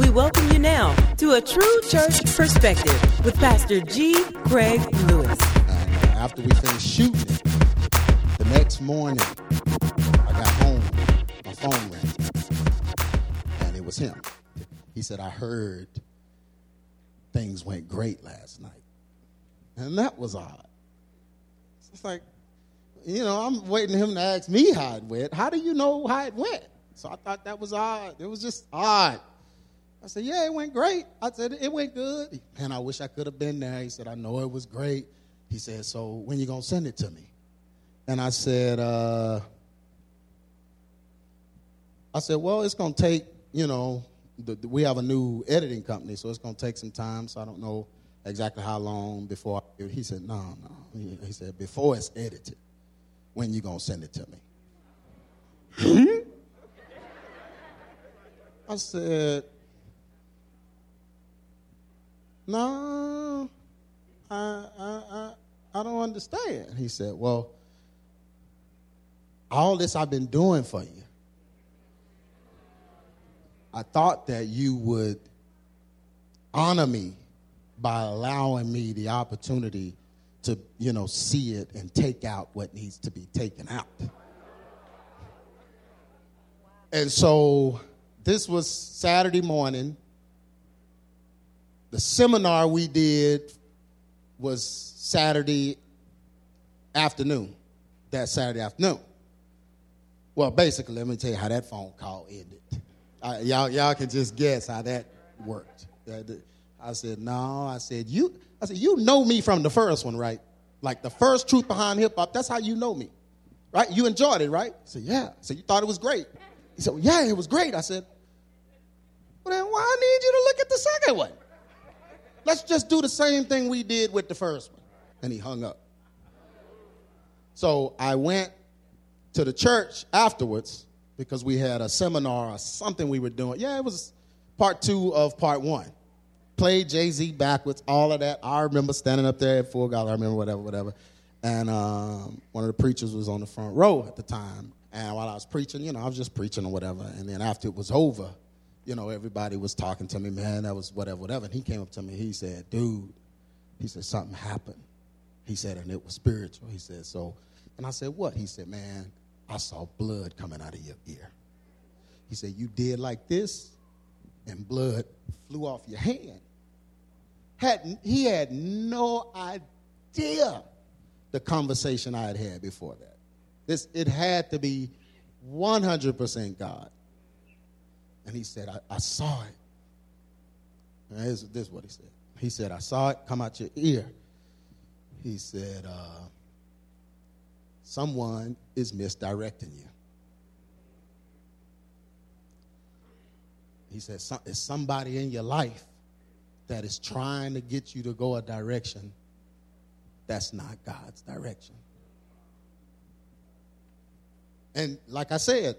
We welcome you now to a true church perspective with Pastor G. Craig Lewis. And after we finished shooting the next morning I got home, my phone rang, and it was him. He said, I heard things went great last night. And that was odd. It's like, you know, I'm waiting him to ask me how it went. How do you know how it went? So I thought that was odd. It was just odd. I said, Yeah, it went great. I said, It went good. Man, I wish I could have been there. He said, I know it was great. He said, So when you going to send it to me? And I said, uh, I said, Well, it's going to take, you know, the, the, we have a new editing company, so it's going to take some time. So I don't know exactly how long before. I, he said, No, no. He, he said, Before it's edited, when you going to send it to me? I said, No, I, I, I, I don't understand. He said, Well, all this I've been doing for you, I thought that you would honor me by allowing me the opportunity to, you know, see it and take out what needs to be taken out. And so this was Saturday morning. The seminar we did was Saturday afternoon, that Saturday afternoon. Well, basically, let me tell you how that phone call ended. Uh, y'all, y'all can just guess how that worked. I said, no. I said, you. I said, you know me from the first one, right? Like the first truth behind hip hop. That's how you know me, right? You enjoyed it, right? I said, yeah. So you thought it was great. He said, well, yeah, it was great. I said, well, then why I need you to look at the second one? Let's just do the same thing we did with the first one. And he hung up. So I went to the church afterwards because we had a seminar or something we were doing. Yeah, it was part two of part one. Played Jay Z backwards, all of that. I remember standing up there at Full God. I remember whatever, whatever. And um, one of the preachers was on the front row at the time. And while I was preaching, you know, I was just preaching or whatever. And then after it was over, you know, everybody was talking to me, man, that was whatever, whatever. And he came up to me, he said, dude, he said, something happened. He said, and it was spiritual. He said, so, and I said, what? He said, man, I saw blood coming out of your ear. He said, you did like this, and blood flew off your hand. Had, he had no idea the conversation I had had before that. This, it had to be 100% God. And he said, I, I saw it. And this, this is what he said. He said, I saw it come out your ear. He said, uh, someone is misdirecting you. He said, it's somebody in your life that is trying to get you to go a direction that's not God's direction. And like I said,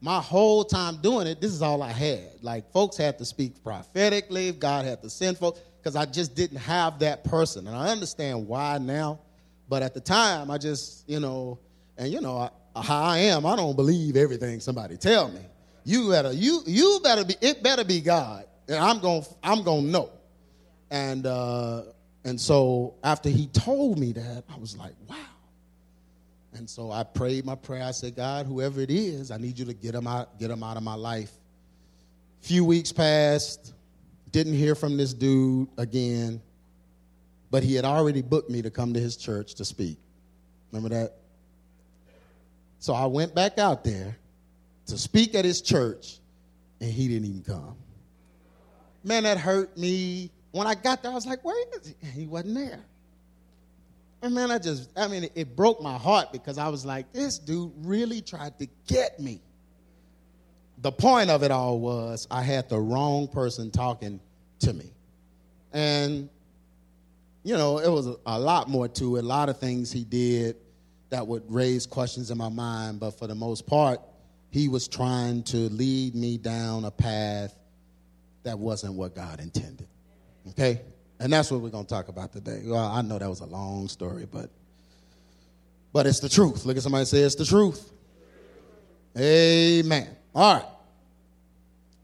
my whole time doing it, this is all I had. Like folks had to speak prophetically, God had to send folks, because I just didn't have that person. And I understand why now, but at the time, I just, you know, and you know I, how I am, I don't believe everything somebody tell me. You better, you you better be, it better be God, and I'm gonna I'm gonna know. And uh, and so after he told me that, I was like, wow. And so I prayed my prayer. I said, God, whoever it is, I need you to get him out, get him out of my life. Few weeks passed, didn't hear from this dude again, but he had already booked me to come to his church to speak. Remember that? So I went back out there to speak at his church, and he didn't even come. Man, that hurt me. When I got there, I was like, where is he? He wasn't there. And man, I just, I mean, it broke my heart because I was like, this dude really tried to get me. The point of it all was I had the wrong person talking to me. And, you know, it was a, lot more to it, a lot of things he did that would raise questions in my mind, but for the most part, he was trying to lead me down a path that wasn't what God intended. Okay? And that's what we're going to talk about today. Well, I know that was a long story, but but it's the truth. Look at somebody say it's the truth. Amen. All right.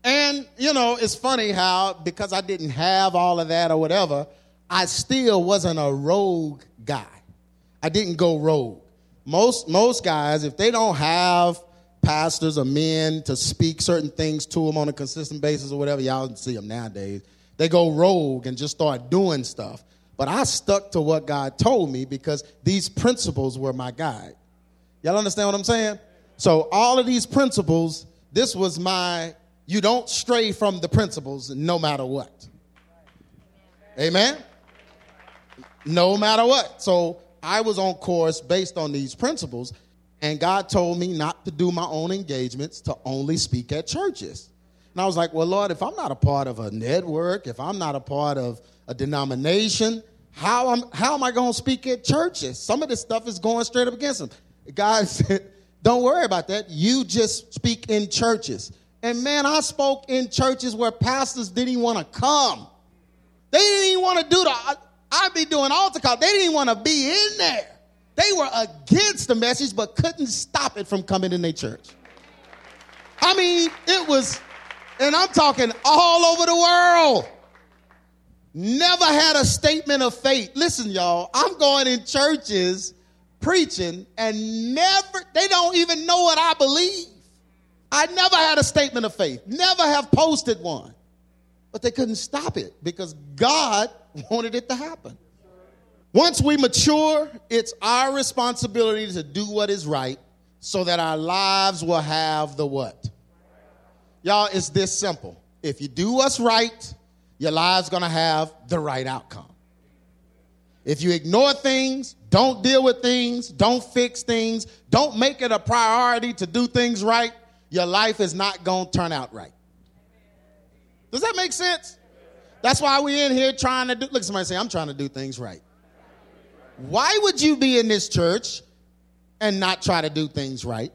And, you know, it's funny how, because I didn't have all of that or whatever, I still wasn't a rogue guy. I didn't go rogue. Most, most guys, if they don't have pastors or men to speak certain things to them on a consistent basis or whatever, y'all see them nowadays, they go rogue and just start doing stuff. But I stuck to what God told me because these principles were my guide. Y'all understand what I'm saying? So, all of these principles, this was my, you don't stray from the principles no matter what. Amen? No matter what. So, I was on course based on these principles, and God told me not to do my own engagements, to only speak at churches. And I was like, well, Lord, if I'm not a part of a network, if I'm not a part of a denomination, how am, how am I going to speak at churches? Some of this stuff is going straight up against them. God said, don't worry about that. You just speak in churches. And man, I spoke in churches where pastors didn't even want to come. They didn't even want to do the, I, I'd be doing altar call. They didn't even want to be in there. They were against the message, but couldn't stop it from coming in their church. I mean, it was, and I'm talking all over the world. Never had a statement of faith. Listen, y'all, I'm going in churches preaching and never, they don't even know what I believe. I never had a statement of faith, never have posted one. But they couldn't stop it because God wanted it to happen. Once we mature, it's our responsibility to do what is right so that our lives will have the what? Y'all, it's this simple. If you do what's right, your life's gonna have the right outcome. If you ignore things, don't deal with things, don't fix things, don't make it a priority to do things right, your life is not gonna turn out right. Does that make sense? That's why we're in here trying to do, look, somebody say, I'm trying to do things right. Why would you be in this church and not try to do things right?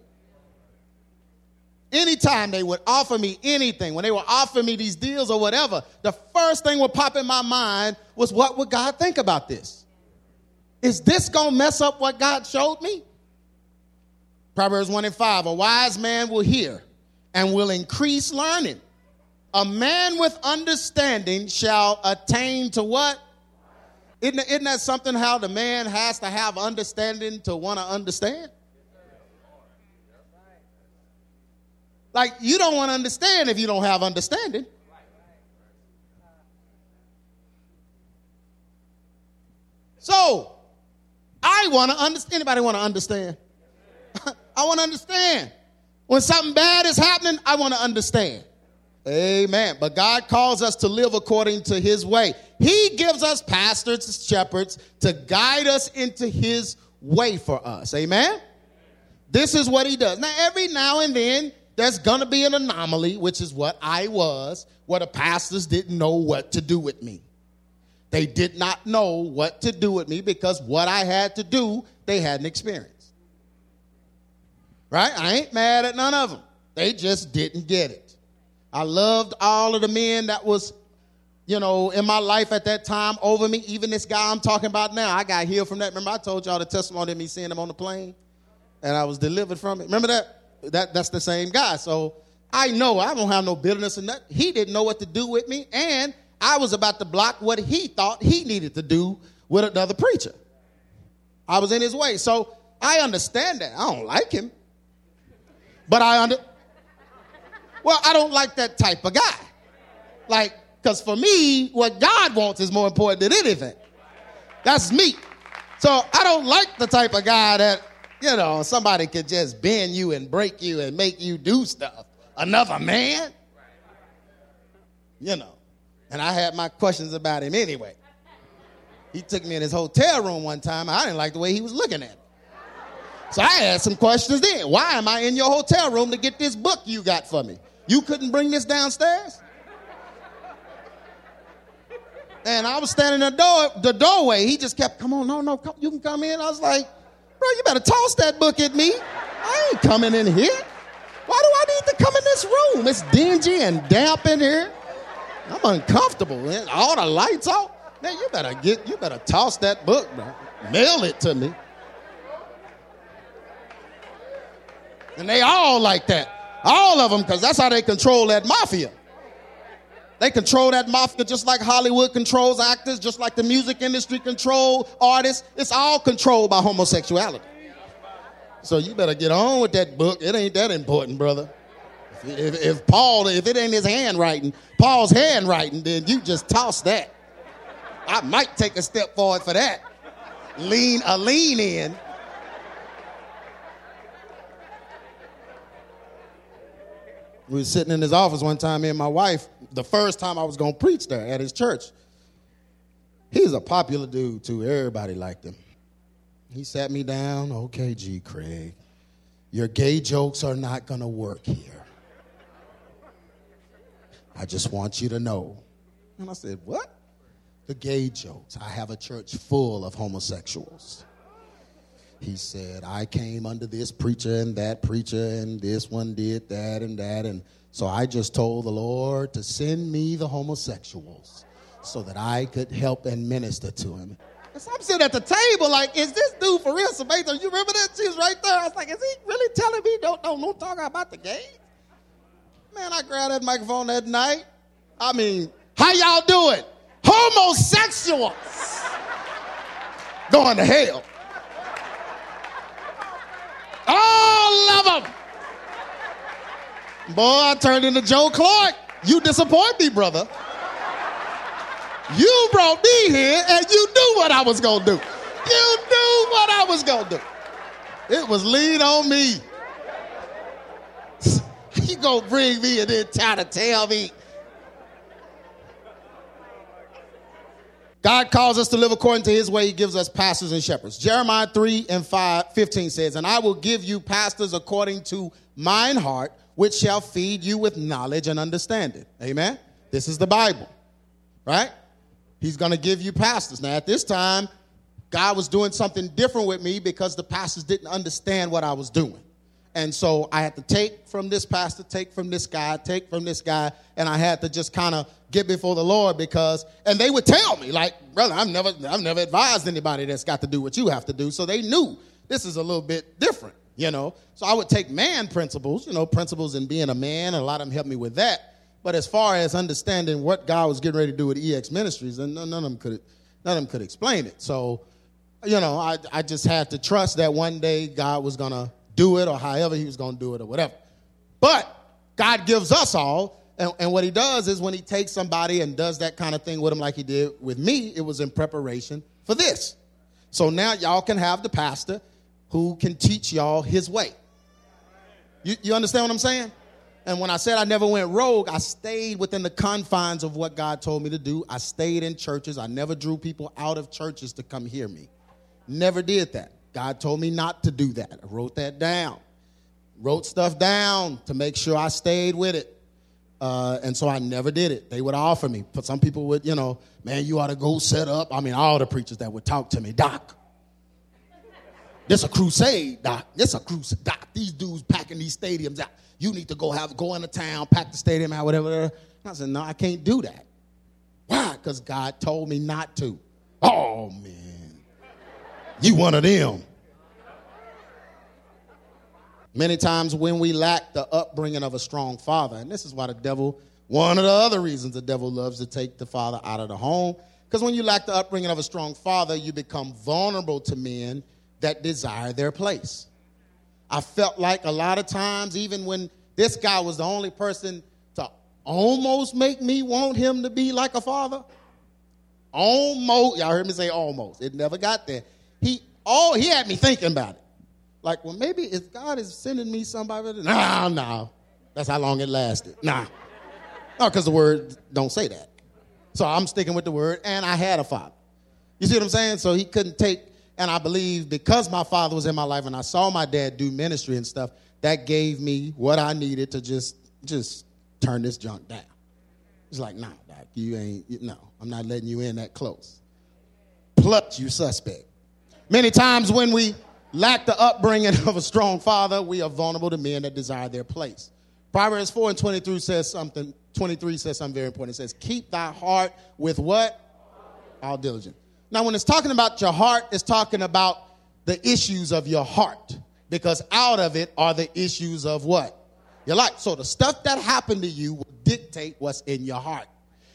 Anytime they would offer me anything, when they would offer me these deals or whatever, the first thing would pop in my mind was, what would God think about this? Is this going to mess up what God showed me? Proverbs 1 and 5 A wise man will hear and will increase learning. A man with understanding shall attain to what? Isn't, isn't that something how the man has to have understanding to want to understand? Like, you don't want to understand if you don't have understanding. So, I want to understand. Anybody want to understand? I want to understand. When something bad is happening, I want to understand. Amen. But God calls us to live according to his way. He gives us pastors, shepherds to guide us into his way for us. Amen. This is what he does. Now, every now and then, there's going to be an anomaly, which is what I was, where the pastors didn't know what to do with me. They did not know what to do with me because what I had to do, they hadn't experienced. Right? I ain't mad at none of them. They just didn't get it. I loved all of the men that was, you know, in my life at that time over me. Even this guy I'm talking about now, I got healed from that. Remember, I told y'all the testimony of me seeing him on the plane, and I was delivered from it. Remember that? That that's the same guy. So I know I don't have no bitterness in that. He didn't know what to do with me, and I was about to block what he thought he needed to do with another preacher. I was in his way. So I understand that. I don't like him. But I under well, I don't like that type of guy. Like, because for me, what God wants is more important than anything. That's me. So I don't like the type of guy that, you know, somebody could just bend you and break you and make you do stuff. Another man? You know. And I had my questions about him anyway. He took me in his hotel room one time. I didn't like the way he was looking at me. So I had some questions then. Why am I in your hotel room to get this book you got for me? You couldn't bring this downstairs? And I was standing in the, door, the doorway. He just kept, come on, no, no, come, you can come in. I was like, bro, you better toss that book at me. I ain't coming in here. Why do I need to come in this room? It's dingy and damp in here. I'm uncomfortable. Man. All the lights off. Man, you better get, you better toss that book, bro. Mail it to me. And they all like that. All of them, because that's how they control that mafia. They control that mafia just like Hollywood controls actors, just like the music industry controls artists. It's all controlled by homosexuality. So you better get on with that book. It ain't that important, brother. If, if Paul, if it ain't his handwriting, Paul's handwriting, then you just toss that. I might take a step forward for that. Lean a lean in. We were sitting in his office one time, me and my wife, the first time I was going to preach there at his church. He's a popular dude, too. Everybody liked him. He sat me down. Okay, G. Craig, your gay jokes are not going to work here. I just want you to know. And I said, What? The gay jokes. I have a church full of homosexuals. He said, I came under this preacher and that preacher, and this one did that and that. And so I just told the Lord to send me the homosexuals so that I could help and minister to him. And so I'm sitting at the table like, is this dude for real? Samantha, you remember that? She was right there. I was like, is he really telling me don't, don't, don't talk about the gays? Man, I grabbed that microphone that night. I mean, how y'all doing? Homosexuals going to hell. All of them. Boy, I turned into Joe Clark. You disappoint me, brother. You brought me here and you knew what I was going to do. You knew what I was going to do. It was lean on me. You gonna bring me and then try to tell me. God calls us to live according to his way. He gives us pastors and shepherds. Jeremiah 3 and 5, 15 says, And I will give you pastors according to mine heart, which shall feed you with knowledge and understanding. Amen? This is the Bible, right? He's going to give you pastors. Now, at this time, God was doing something different with me because the pastors didn't understand what I was doing. And so I had to take from this pastor, take from this guy, take from this guy, and I had to just kind of get before the Lord because, and they would tell me, like, brother, I've never, I've never advised anybody that's got to do what you have to do. So they knew this is a little bit different, you know. So I would take man principles, you know, principles in being a man, and a lot of them helped me with that. But as far as understanding what God was getting ready to do with EX Ministries, and none of them could, none of them could explain it. So, you know, I, I just had to trust that one day God was gonna do it or however he was to do it or whatever. But God gives us all, and, and, what he does is when he takes somebody and does that kind of thing with them like he did with me, it was in preparation for this. So now y'all can have the pastor who can teach y'all his way. You, you understand what I'm saying? And when I said I never went rogue, I stayed within the confines of what God told me to do. I stayed in churches. I never drew people out of churches to come hear me. Never did that. God told me not to do that. I wrote that down. Wrote stuff down to make sure I stayed with it. Uh, and so I never did it. They would offer me. But some people would, you know, man, you ought to go set up. I mean, all the preachers that would talk to me, Doc. This a crusade, Doc. This a crusade, Doc. These dudes packing these stadiums out. You need to go have go into town, pack the stadium out, whatever. I said, no, I can't do that. Why? Because God told me not to. Oh man. You one of them. Many times when we lack the upbringing of a strong father, and this is why the devil, one of the other reasons the devil loves to take the father out of the home, because when you lack the upbringing of a strong father, you become vulnerable to men that desire their place. I felt like a lot of times, even when this guy was the only person to almost make me want him to be like a father, almost, y'all heard me say almost, it never got there he all he had me thinking about it. Like, well, maybe if God is sending me somebody, nah, nah. That's how long it lasted. Nah. No, because the word don't say that. So I'm sticking with the word, and I had a father. You see what I'm saying? So he couldn't take, and I believe because my father was in my life and I saw my dad do ministry and stuff, that gave me what I needed to just just turn this junk down. It's like, nah, doc, you ain't, no, I'm not letting you in that close. Plus, you suspect. Many times when we lack the upbringing of a strong father, we are vulnerable to men that desire their place. Proverbs 4 and 23 says something, 23 says something very important. It says, Keep thy heart with what? All diligent. Now, when it's talking about your heart, it's talking about the issues of your heart. Because out of it are the issues of what? Your life. So the stuff that happened to you will dictate what's in your heart.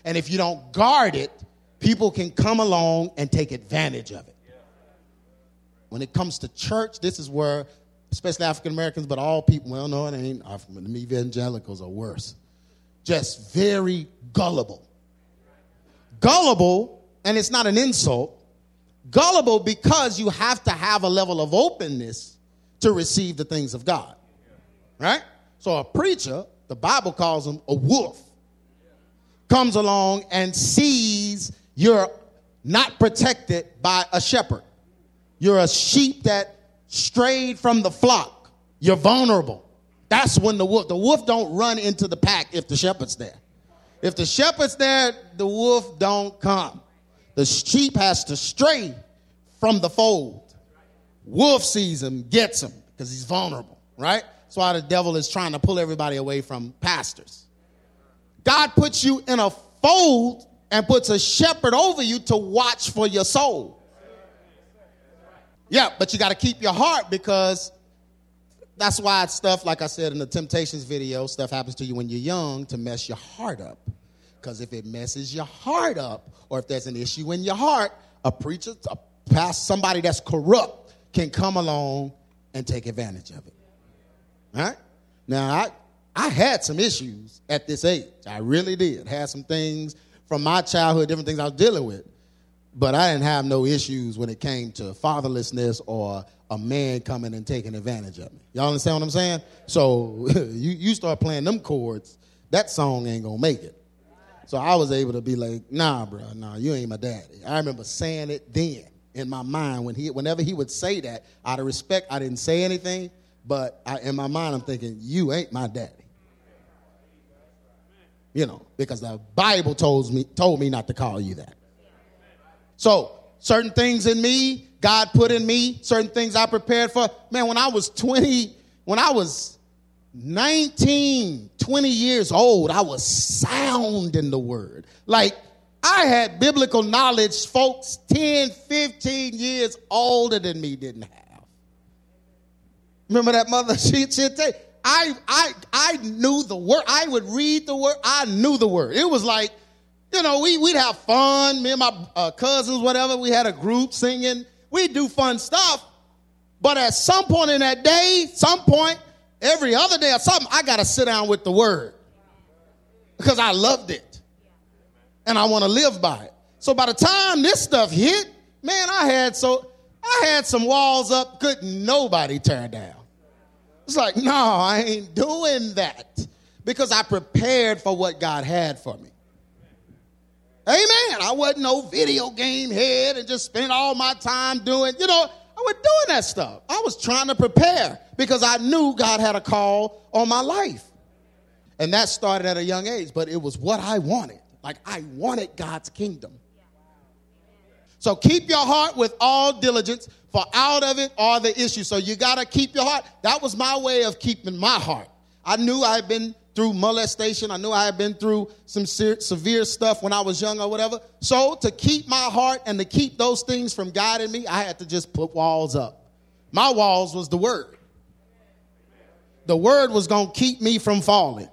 And if you don't guard it, people can come along and take advantage of it. When it comes to church, this is where, especially African Americans, but all people, well, no, it ain't. Evangelicals are worse. Just very gullible. Gullible, and it's not an insult, gullible because you have to have a level of openness to receive the things of God. Right? So a preacher, the Bible calls him a wolf, comes along and sees you're not protected by a shepherd. You're a sheep that strayed from the flock. You're vulnerable. That's when the wolf, the wolf don't run into the pack if the shepherd's there. If the shepherd's there, the wolf don't come. The sheep has to stray from the fold. Wolf sees him, gets him because he's vulnerable, right? That's why the devil is trying to pull everybody away from pastors. God puts you in a fold and puts a shepherd over you to watch for your soul. Yeah, but you got to keep your heart because that's why it's stuff, like I said in the Temptations video, stuff happens to you when you're young to mess your heart up. Because if it messes your heart up, or if there's an issue in your heart, a preacher, a pastor, somebody that's corrupt can come along and take advantage of it. Right? Now, I, I had some issues at this age. I really did. Had some things from my childhood, different things I was dealing with. But I didn't have no issues when it came to fatherlessness or a man coming and taking advantage of me. Y'all understand what I'm saying? So you, you start playing them chords, that song ain't gonna make it. So I was able to be like, nah, bro, nah, you ain't my daddy. I remember saying it then in my mind when he, whenever he would say that, out of respect, I didn't say anything, but I, in my mind, I'm thinking, you ain't my daddy. You know, because the Bible told me told me not to call you that. So certain things in me, God put in me, certain things I prepared for. Man, when I was 20, when I was 19, 20 years old, I was sound in the word. Like I had biblical knowledge folks 10, 15 years older than me didn't have. Remember that mother? She, she'd say, I, I, I knew the word. I would read the word. I knew the word. It was like, you know, we, we'd have fun. Me and my uh, cousins, whatever, we had a group singing. We'd do fun stuff. But at some point in that day, some point, every other day or something, I got to sit down with the word because I loved it and I want to live by it. So by the time this stuff hit, man, I had so I had some walls up couldn't nobody tear down. It's like, no, I ain't doing that because I prepared for what God had for me. Amen. I wasn't no video game head and just spent all my time doing, you know, Was doing that stuff. I was trying to prepare because I knew God had a call on my life. And that started at a young age, but it was what I wanted. Like I wanted God's kingdom. So keep your heart with all diligence, for out of it are the issues. So you got to keep your heart. That was my way of keeping my heart. I knew I had been through molestation. I knew I had been through some severe stuff when I was young or whatever. So to keep my heart and to keep those things from guiding me, I had to just put walls up. My walls was the word. The word was going to keep me from falling.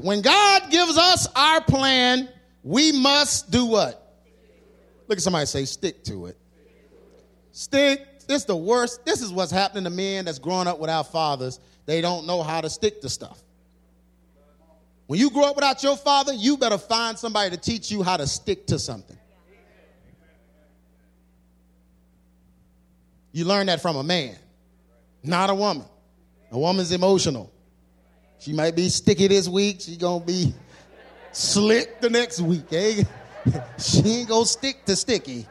When God gives us our plan, we must do what? Look at somebody say, stick to it. Stick. This is the worst. This is what's happening to men that's growing up without fathers. They don't know how to stick to stuff. When you grow up without your father, you better find somebody to teach you how to stick to something. You learn that from a man, not a woman. A woman's emotional. She might be sticky this week. She's gonna be slick the next week. Eh? she ain't gonna stick to sticky.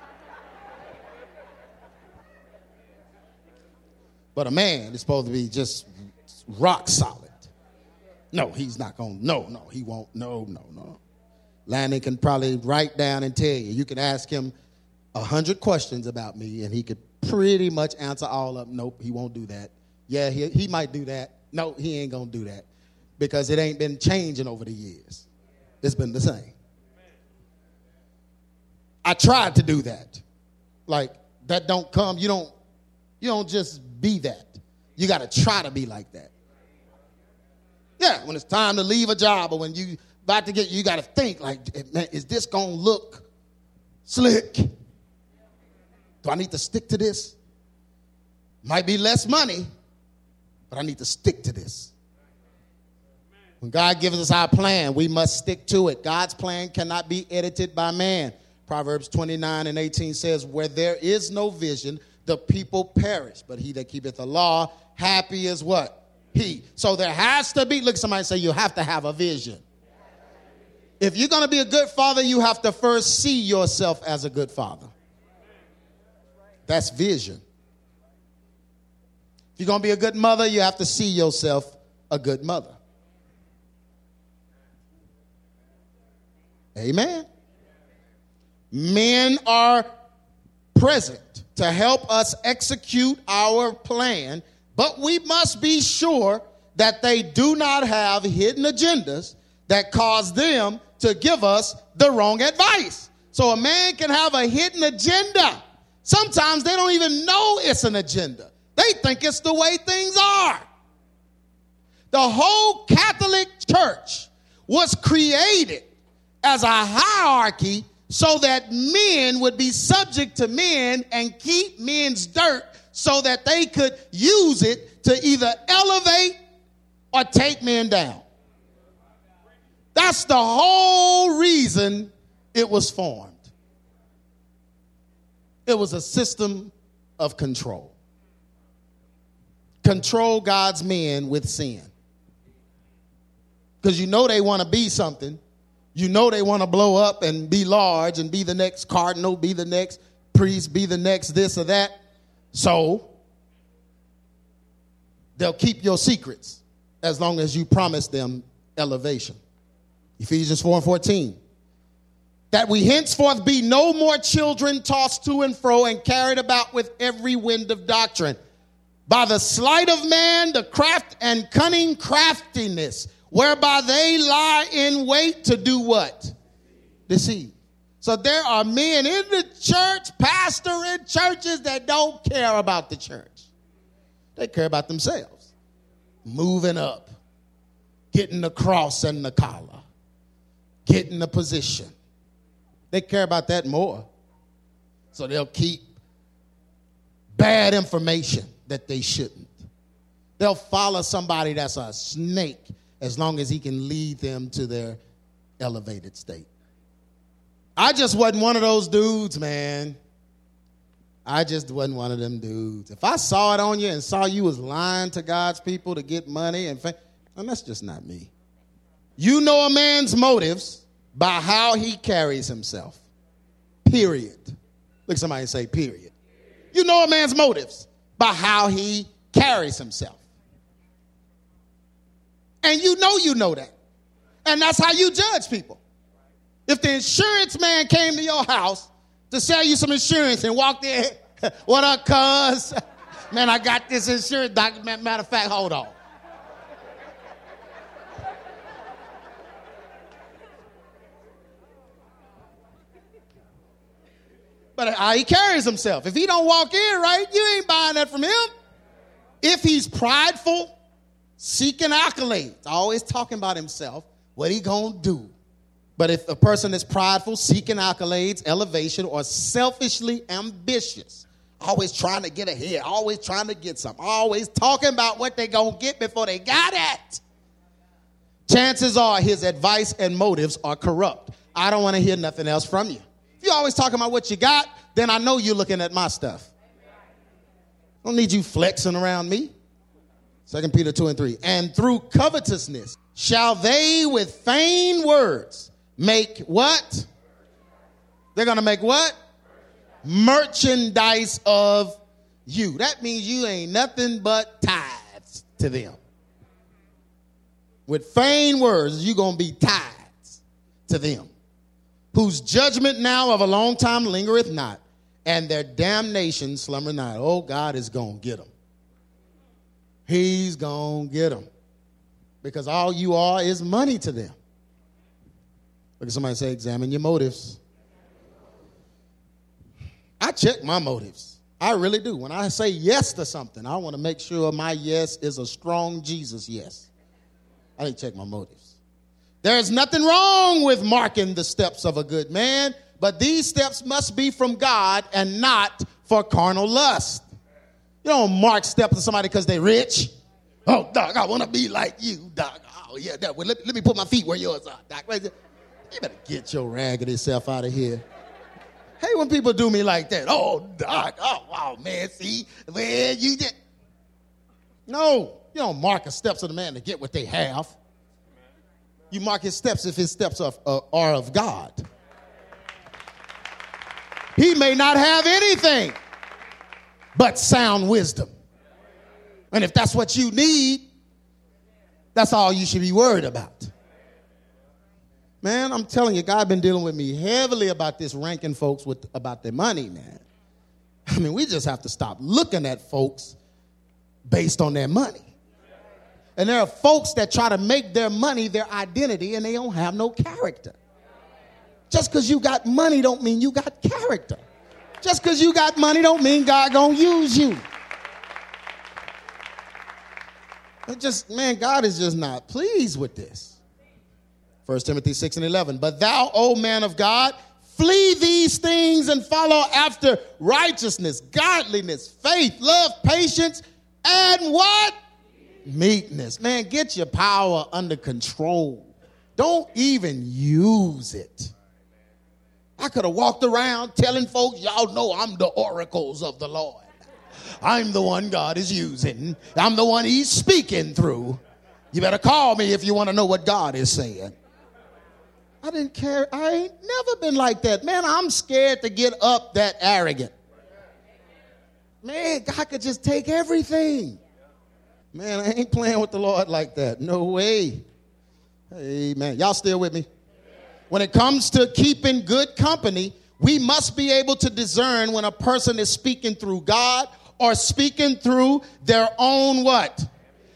But a man is supposed to be just rock solid. No, he's not gonna. No, no, he won't. No, no, no. Landon can probably write down and tell you. You can ask him a hundred questions about me, and he could pretty much answer all of them. Nope, he won't do that. Yeah, he, he might do that. No, he ain't gonna do that because it ain't been changing over the years. It's been the same. I tried to do that. Like that don't come. You don't you don't just be that. You got to try to be like that. Yeah, when it's time to leave a job or when you about to get, you got to think like, man, is this going to look slick? Do I need to stick to this? Might be less money, but I need to stick to this. When God gives us our plan, we must stick to it. God's plan cannot be edited by man. Proverbs 29 and 18 says, Where there is no vision, the people perish. But he that keepeth the law, happy is what? He. So there has to be, look, somebody say, You have to have a vision. If you're going to be a good father, you have to first see yourself as a good father. That's vision. If you're going to be a good mother, you have to see yourself a good mother. Amen. Men are present to help us execute our plan, but we must be sure that they do not have hidden agendas that cause them to give us the wrong advice. So a man can have a hidden agenda. Sometimes they don't even know it's an agenda. They think it's the way things are. The whole Catholic Church was created as a hierarchy so that men would be subject to men and keep men's dirt so that they could use it to either elevate or take men down. That's the whole reason it was formed. It was a system of control. Control God's men with sin. Because you know they want to be something, you know they want to blow up and be large and be the next cardinal, be the next priest, be the next this or that. So they'll keep your secrets as long as you promise them elevation. Ephesians 4 and 14. That we henceforth be no more children tossed to and fro and carried about with every wind of doctrine. By the sleight of man, the craft and cunning craftiness whereby they lie in wait to do what? Deceive. So there are men in the church, pastor in churches that don't care about the church. They care about themselves. Moving up, getting the cross and the collar, getting the position. They care about that more. So they'll keep bad information that they shouldn't. They'll follow somebody that's a snake as long as he can lead them to their elevated state. I just wasn't one of those dudes, man. I just wasn't one of them dudes. If I saw it on you and saw you was lying to God's people to get money and and that's just not me. You know a man's motives by how he carries himself. Period. Look somebody say period. You know a man's motives by how he carries himself. And you know you know that. And that's how you judge people. If the insurance man came to your house to sell you some insurance and walked in, what up, cuz? Man, I got this insurance document. Matter of fact, hold on. But how he carries himself. If he don't walk in right, you ain't buying that from him. If he's prideful, seeking accolades, always talking about himself, what he gonna do. But if a person is prideful, seeking accolades, elevation, or selfishly ambitious, always trying to get ahead, always trying to get something, always talking about what they gonna get before they got it, chances are his advice and motives are corrupt. I don't want to hear nothing else from you. If you're always talking about what you got, then I know you're looking at my stuff. I don't need you flexing around me. Second Peter 2 and 3. And through covetousness shall they with vain words make what? They're going to make what? Merchandise of you. That means you ain't nothing but tithes to them. With vain words, you're going to be tithes to them. Whose judgment now of a long time lingereth not, and their damnation slumber not. Oh, God is going to get them he's going to get them. Because all you are is money to them. Look at somebody say, examine your motives. I check my motives. I really do. When I say yes to something, I want to make sure my yes is a strong Jesus yes. I check my motives. There's nothing wrong with marking the steps of a good man, but these steps must be from God and not for carnal lust. You don't mark steps of somebody because they're rich. Oh, Doc, I want to be like you, Doc. Oh, yeah, that, well, let, let me put my feet where yours are, Doc. You better get your raggedy self out of here. Hey, when people do me like that, oh, Doc, oh, wow, man, see, well, you did. No, you don't mark the steps of the man to get what they have. You mark his steps if his steps are, uh, are of God. He may not have anything but sound wisdom. And if that's what you need, that's all you should be worried about. Man, I'm telling you, God been dealing with me heavily about this ranking folks with about their money, man. I mean, we just have to stop looking at folks based on their money. And there are folks that try to make their money their identity and they don't have no character. Just because you got money don't mean you got character. Just because you got money don't mean God gonna use you. It just, man, God is just not pleased with this. 1 Timothy 6 and 11. But thou, O man of God, flee these things and follow after righteousness, godliness, faith, love, patience, and what? Meekness. Man, get your power under control. Don't even use it. I could have walked around telling folks, y'all know I'm the oracles of the Lord. I'm the one God is using. I'm the one He's speaking through. You better call me if you want to know what God is saying. I didn't care. I ain't never been like that. Man, I'm scared to get up that arrogant. Man, God could just take everything. Man, I ain't playing with the Lord like that. No way. Amen. Y'all still with me? When it comes to keeping good company, we must be able to discern when a person is speaking through God or speaking through their own what?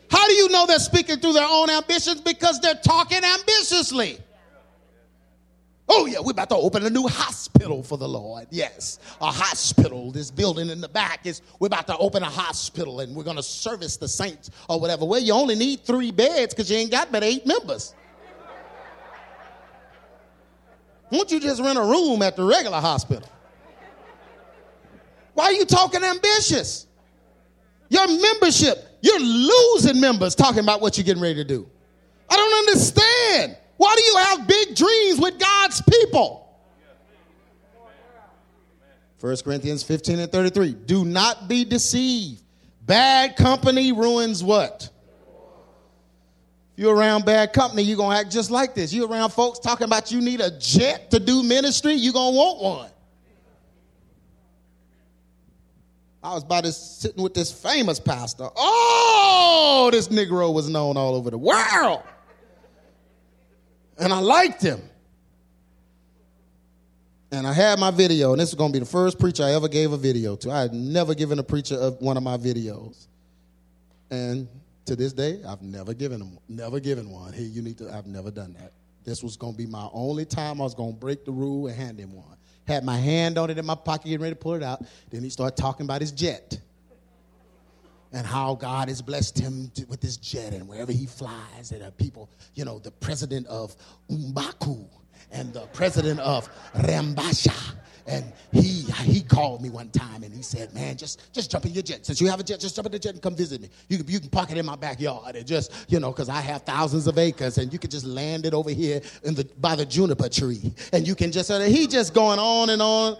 How do you know they're speaking through their own ambitions? Because they're talking ambitiously. Oh, yeah, we're about to open a new hospital for the Lord. Yes, a hospital. This building in the back is, we're about to open a hospital and we're going to service the saints or whatever. Well, you only need three beds because you ain't got but eight members. Won't you just rent a room at the regular hospital? Why are you talking ambitious? Your membership, you're losing members talking about what you're getting ready to do. I don't understand. Why do you have big dreams with God's people? 1 Corinthians 15 and 33. Do not be deceived. Bad company ruins what? If you're around bad company, you're going to act just like this. You're around folks talking about you need a jet to do ministry, you're going to want one. I was by this sitting with this famous pastor. Oh, this Negro was known all over the world. And I liked him. And I had my video, and this is going to be the first preacher I ever gave a video to. I had never given a preacher of one of my videos. And to this day, I've never given him, never given one. Hey, you need to, I've never done that. This was going to be my only time I was going to break the rule and hand him one had my hand on it in my pocket, getting ready to pull it out. Then he started talking about his jet and how God has blessed him to, with this jet and wherever he flies, there are people, you know, the president of Umbaku and the president of Rambasha and he he called me one time and he said, "Man, just just jump in your jet. Since you have a jet, just jump in the jet and come visit me. You can you can park it in my backyard and just you know, because I have thousands of acres, and you can just land it over here in the by the juniper tree, and you can just uh, he just going on and on."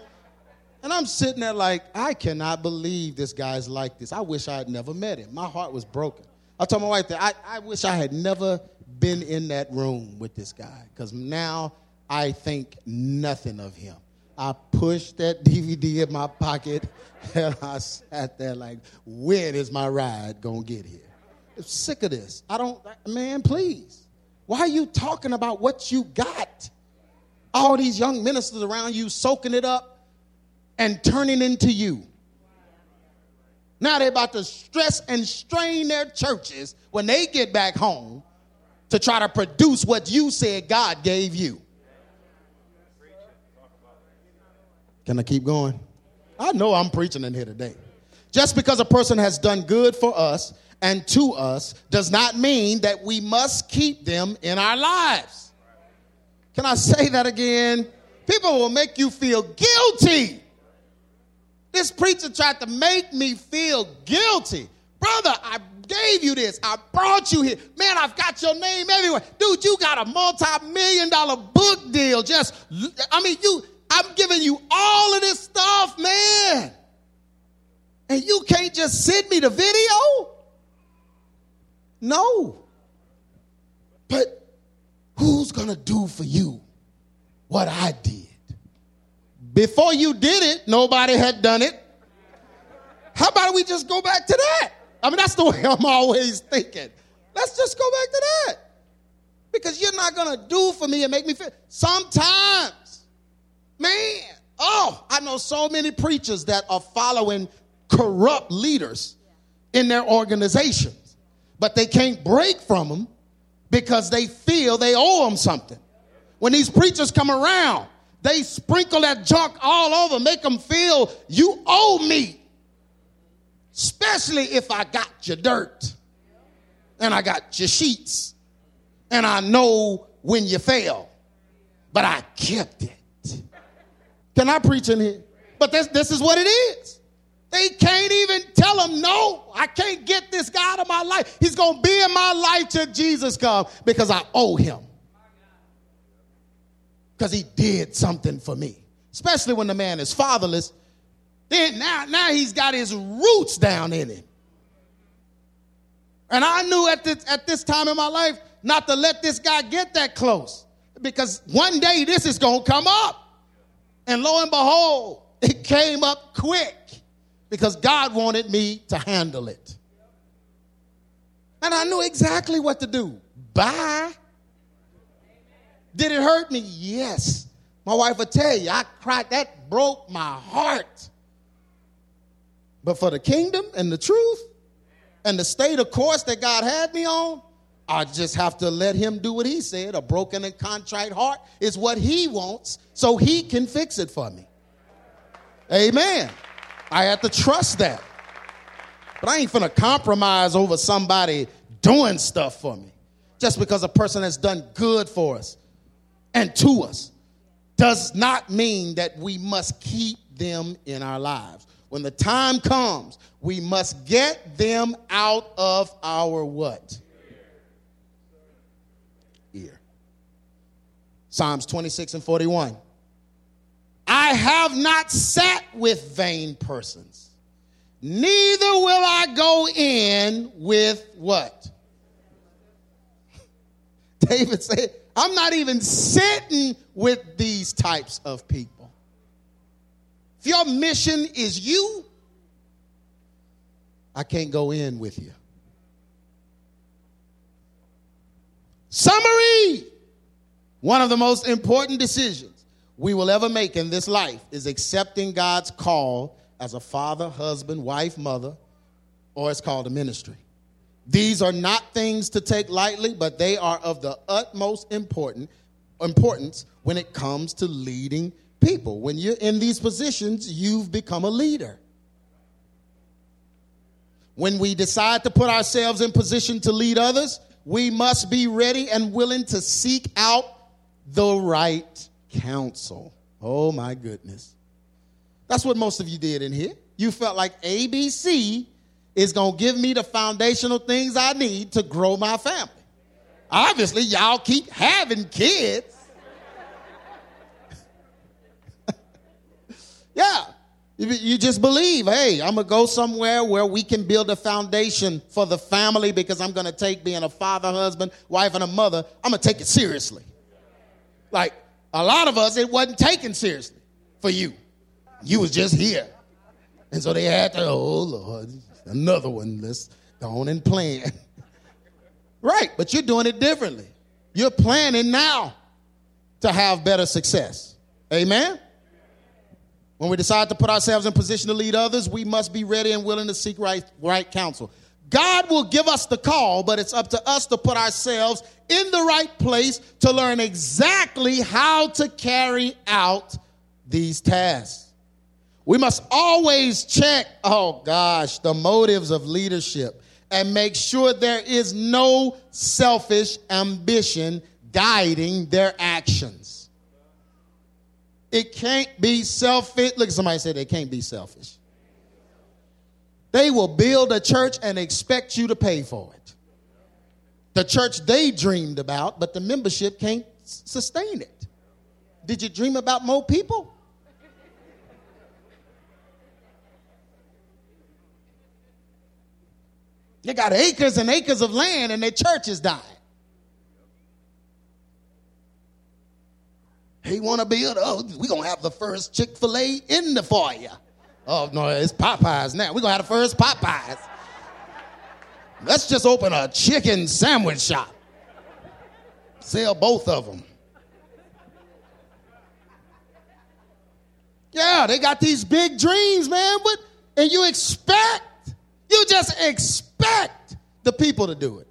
And I'm sitting there like, I cannot believe this guy's like this. I wish I had never met him. My heart was broken. I told my wife that I, I wish I had never been in that room with this guy because now I think nothing of him. I pushed that DVD in my pocket and I sat there like, when is my ride gonna get here? I'm sick of this. I don't, man, please. Why are you talking about what you got? All these young ministers around you soaking it up and turning into you. Now they're about to stress and strain their churches when they get back home to try to produce what you said God gave you. Can I keep going? I know I'm preaching in here today. Just because a person has done good for us and to us does not mean that we must keep them in our lives. Can I say that again? People will make you feel guilty. This preacher tried to make me feel guilty. Brother, I gave you this. I brought you here. Man, I've got your name everywhere. Dude, you got a multi-million dollar book deal. Just, I mean, you, I'm giving you all of this stuff, man. And you can't just send me the video? No. But who's going to do for you what I did? Before you did it, nobody had done it. How about we just go back to that? I mean, that's the way I'm always thinking. Let's just go back to that. Because you're not going to do for me and make me feel. Sometimes, man, oh, I know so many preachers that are following corrupt leaders in their organizations, but they can't break from them because they feel they owe them something. When these preachers come around, they sprinkle that junk all over, make them feel you owe me especially if I got your dirt and I got your sheets and I know when you fell, but I kept it. Can I preach in here? But this, this is what it is. They can't even tell him, no, I can't get this guy out of my life. He's going to be in my life till Jesus comes because I owe him. Because he did something for me. Especially when the man is fatherless then now, now he's got his roots down in him. And I knew at this, at this time in my life not to let this guy get that close because one day this is going to come up. And lo and behold, it came up quick because God wanted me to handle it. And I knew exactly what to do. Bye. Did it hurt me? Yes. My wife would tell you, I cried. That broke my heart. But for the kingdom and the truth and the state of course that God had me on, I just have to let him do what he said. A broken and contrite heart is what he wants so he can fix it for me. Amen. I have to trust that. But I ain't finna compromise over somebody doing stuff for me. Just because a person has done good for us and to us does not mean that we must keep them in our lives. When the time comes, we must get them out of our what? Ear. Psalms 26 and 41. I have not sat with vain persons, neither will I go in with what? David said, I'm not even sitting with these types of people. If your mission is you, I can't go in with you. Summary One of the most important decisions we will ever make in this life is accepting God's call as a father, husband, wife, mother, or it's called a ministry. These are not things to take lightly, but they are of the utmost important, importance when it comes to leading people. When you're in these positions, you've become a leader. When we decide to put ourselves in position to lead others, we must be ready and willing to seek out the right counsel. Oh my goodness. That's what most of you did in here. You felt like ABC is going to give me the foundational things I need to grow my family. Obviously, y'all keep having kids. Yeah. You just believe, hey, I'm going to go somewhere where we can build a foundation for the family because I'm going to take being a father, husband, wife, and a mother, I'm going to take it seriously. Like a lot of us, it wasn't taken seriously for you. You was just here. And so they had to, oh, Lord, another one. Let's go on and plan. right, but you're doing it differently. You're planning now to have better success. Amen? When we decide to put ourselves in position to lead others, we must be ready and willing to seek right, right counsel. God will give us the call, but it's up to us to put ourselves in the right place to learn exactly how to carry out these tasks. We must always check, oh gosh, the motives of leadership and make sure there is no selfish ambition guiding their actions. It can't be selfish. Look somebody said they can't be selfish. They will build a church and expect you to pay for it. The church they dreamed about, but the membership can't sustain it. Did you dream about more people? They got acres and acres of land and their church is dying. He want to build, oh, going to have the first Chick-fil-A in the foyer. Oh, no, it's Popeyes now. Going to have the first Popeyes. Let's just open a chicken sandwich shop. Sell both of them. Yeah, they got these big dreams, man. But and you expect, you just expect the people to do it.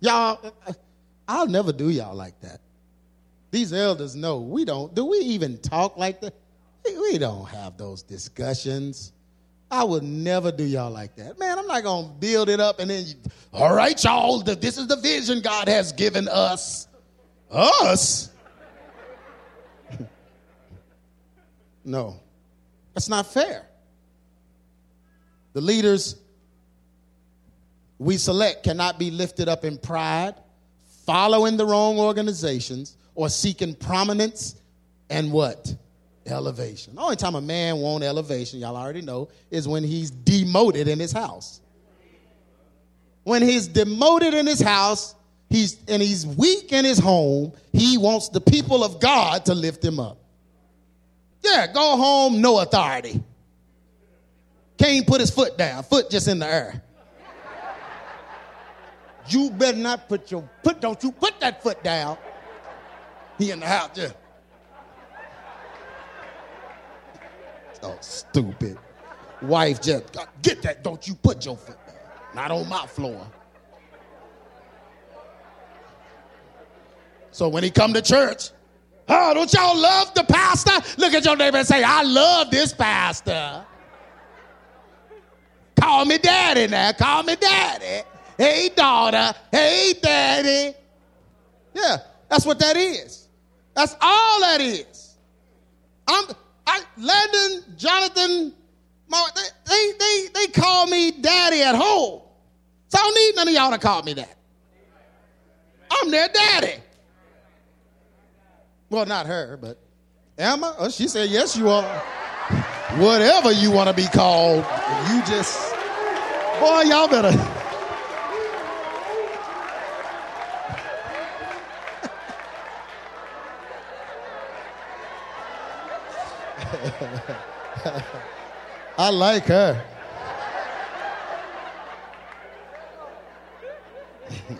Y'all, I'll never do y'all like that. These elders know we don't. Do we even talk like that? We don't have those discussions. I would never do y'all like that. Man, I'm not going to build it up and then, you, all right, y'all, this is the vision God has given us. Us? No, that's not fair. The leaders we select cannot be lifted up in pride, following the wrong organizations, or seeking prominence and what? Elevation. The only time a man wants elevation, y'all already know, is when he's demoted in his house. When he's demoted in his house, he's and he's weak in his home, he wants the people of God to lift him up. Yeah, go home, no authority. Can't put his foot down, foot just in the air. You better not put your put, don't you put that foot down. He in the house, yeah. Oh, stupid. Wife just get that, don't you put your foot down. Not on my floor. So when he come to church, Oh, don't y'all love the pastor? Look at your neighbor and say, I love this pastor. Call me daddy now. Call me daddy. Hey, daughter. Hey, daddy. Yeah, that's what that is. That's all that is. I'm, I, Landon, Jonathan, they, they, they, they call me daddy at home. So I don't need none of y'all to call me that. I'm their daddy. Well, not her, but Emma. Oh, she said, Yes, you are. Whatever you want to be called, you just, boy, y'all better. I like her.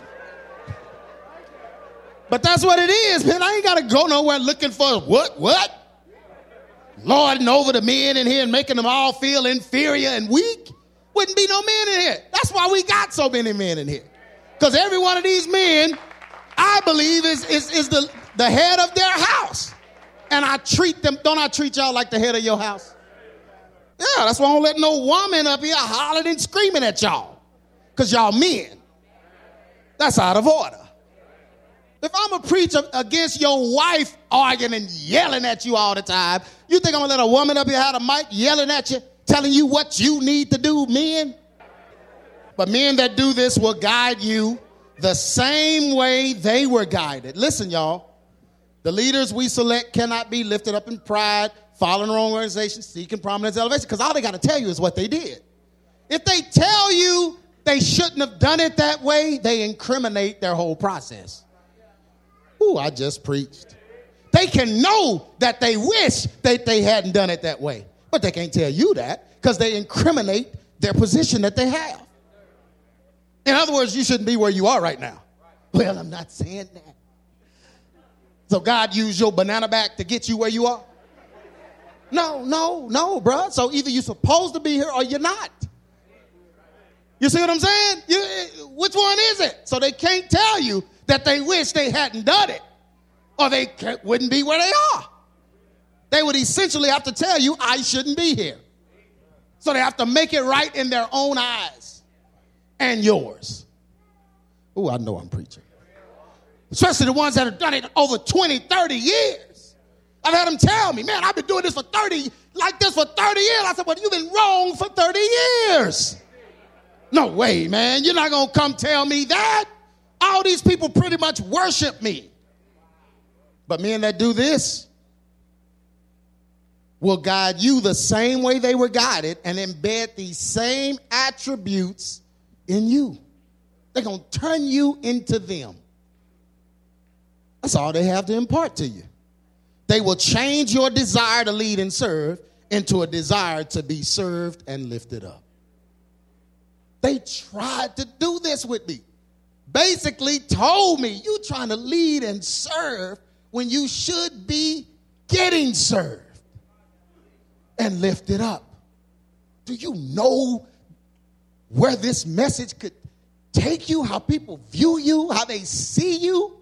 But that's what it is, man. I ain't got to go nowhere looking for what, what? Lording over the men in here and making them all feel inferior and weak. Wouldn't be no men in here. That's why we got so many men in here. Because every one of these men, I believe, is, is, is the, the head of their house. And I treat them, don't I treat y'all like the head of your house? Yeah, that's why I don't let no woman up here hollering and screaming at y'all. Because y'all men. That's out of order. If I'm a preacher against your wife arguing and yelling at you all the time, you think I'm gonna let a woman up here have a mic yelling at you, telling you what you need to do, men? But men that do this will guide you the same way they were guided. Listen, y'all. The leaders we select cannot be lifted up in pride, following wrong organization, seeking prominence, elevation, because all they got to tell you is what they did. If they tell you they shouldn't have done it that way, they incriminate their whole process. Ooh, I just preached. They can know that they wish that they hadn't done it that way, but they can't tell you that because they incriminate their position that they have. In other words, you shouldn't be where you are right now. Well, I'm not saying that. So God used your banana back to get you where you are? No, no, no, bro. So either you're supposed to be here or you're not. You see what I'm saying? You, which one is it? So they can't tell you that they wish they hadn't done it, or they wouldn't be where they are. They would essentially have to tell you, I shouldn't be here. So they have to make it right in their own eyes and yours. Oh, I know I'm preaching. Especially the ones that have done it over 20, 30 years. I've had them tell me, man, I've been doing this for 30, like this for 30 years. I said, well, you've been wrong for 30 years. No way, man. You're not going to come tell me that. All these people pretty much worship me. But men that do this will guide you the same way they were guided and embed these same attributes in you. They're going to turn you into them. That's all they have to impart to you. They will change your desire to lead and serve into a desire to be served and lifted up. They tried to do this with me. Basically, told me, You trying to lead and serve when you should be getting served and lifted up. Do you know where this message could take you, how people view you, how they see you?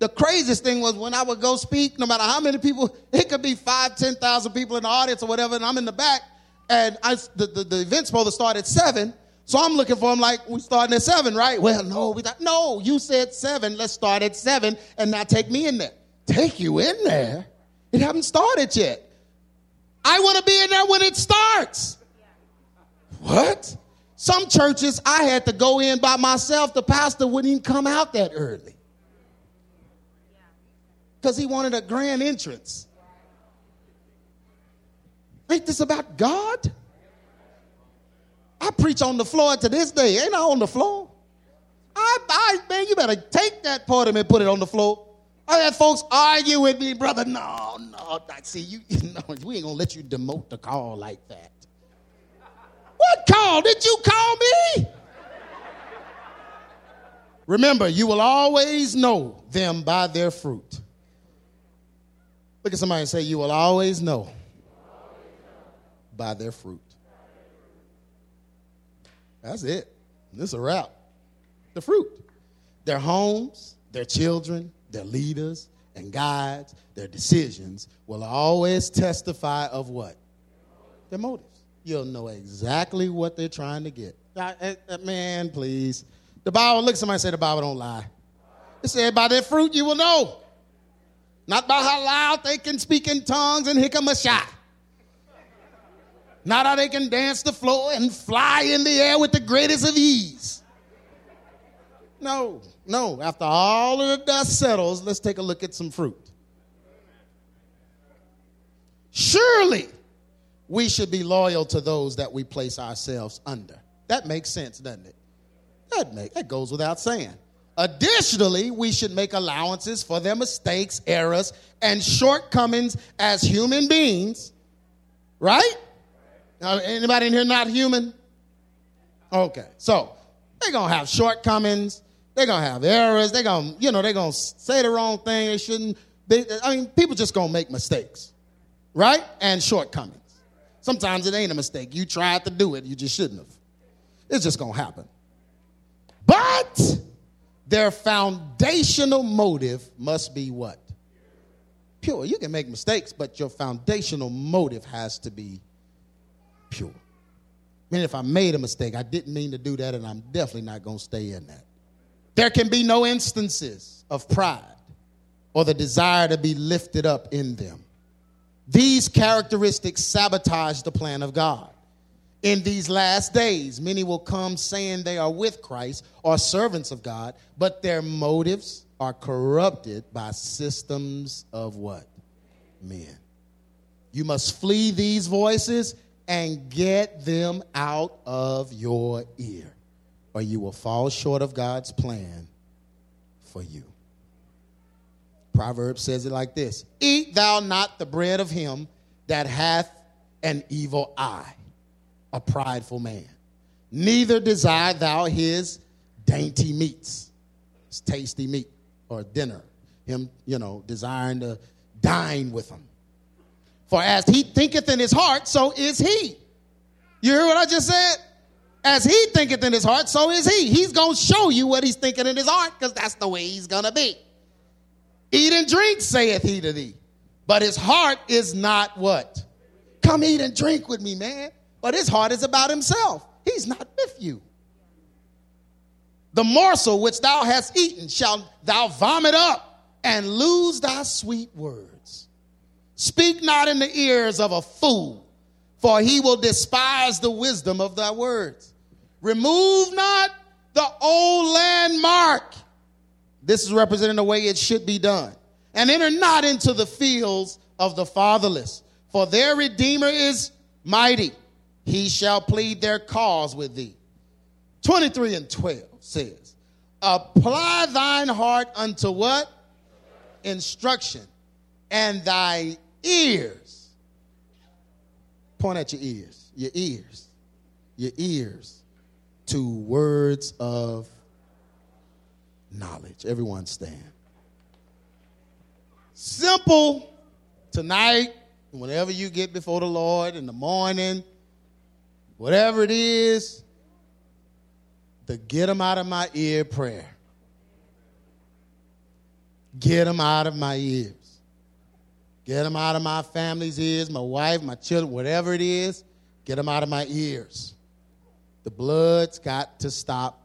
The craziest thing was when I would go speak, no matter how many people, it could be five, 10,000 people in the audience or whatever, and I'm in the back, and I, the, the, the event's supposed to start at 7, so I'm looking for them like, we starting at 7, right? Well, no, we thought, no, you said 7, let's start at 7, and now take me in there. Take you in there? It haven't started yet. I want to be in there when it starts. What? Some churches, I had to go in by myself. The pastor wouldn't even come out that early because he wanted a grand entrance. Ain't this about God? I preach on the floor to this day. Ain't I on the floor? I, I, man, you better take that part of me and put it on the floor. I had folks argue with me, brother. No, no, I see you. No, we ain't gonna let you demote the call like that. What call? Did you call me? Remember, you will always know them by their fruit. Look at somebody and say, You will always know by their fruit. That's it. This is a wrap. The fruit. Their homes, their children, their leaders and guides, their decisions will always testify of what? Their motives. You'll know exactly what they're trying to get. Uh, uh, man, please. The Bible, look somebody say the Bible don't lie. It said, by their fruit you will know. Not by how loud they can speak in tongues and hickamashah. Not how they can dance the floor and fly in the air with the greatest of ease. No, no. After all of the dust settles, let's take a look at some fruit. Surely we should be loyal to those that we place ourselves under. That makes sense, doesn't it? That, make, that goes without saying. Additionally, we should make allowances for their mistakes, errors, and shortcomings as human beings. Right? Now, anybody in here not human? Okay. So, they're to have shortcomings. They're to have errors. They're to, you know, they're to say the wrong thing. They shouldn't be. I mean, people just to make mistakes. Right? And shortcomings. Sometimes it ain't a mistake. You tried to do it, you just shouldn't have. It's just to happen. But their foundational motive must be what? Pure. You can make mistakes, but your foundational motive has to be pure. I mean, if I made a mistake, I didn't mean to do that, and I'm definitely not to stay in that. There can be no instances of pride or the desire to be lifted up in them. These characteristics sabotage the plan of God. In these last days, many will come saying they are with Christ or servants of God, but their motives are corrupted by systems of what? Men. You must flee these voices and get them out of your ear, or you will fall short of God's plan for you. Proverbs says it like this Eat thou not the bread of him that hath an evil eye a prideful man. Neither desire thou his dainty meats, his tasty meat or dinner, him, you know, desiring to dine with him. For as he thinketh in his heart, so is he. You hear what I just said? As he thinketh in his heart, so is he. He's going to show you what he's thinking in his heart because that's the way he's going to be. Eat and drink, saith he to thee. But his heart is not what? Come eat and drink with me, man but his heart is about himself. He's not with you. The morsel which thou hast eaten shall thou vomit up and lose thy sweet words. Speak not in the ears of a fool, for he will despise the wisdom of thy words. Remove not the old landmark. This is representing the way it should be done. And enter not into the fields of the fatherless, for their Redeemer is mighty. He shall plead their cause with thee. 23 and 12 says, Apply thine heart unto what? Instruction, and thy ears. Point at your ears, your ears, your ears to words of knowledge. Everyone stand. Simple tonight, whenever you get before the Lord in the morning, whatever it is, the get them out of my ear prayer. Get them out of my ears. Get them out of my family's ears, my wife, my children, whatever it is, get them out of my ears. The blood's got to stop.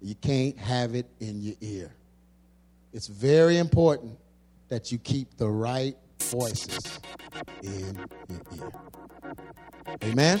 You can't have it in your ear. It's very important that you keep the right voices in your ear. Amen.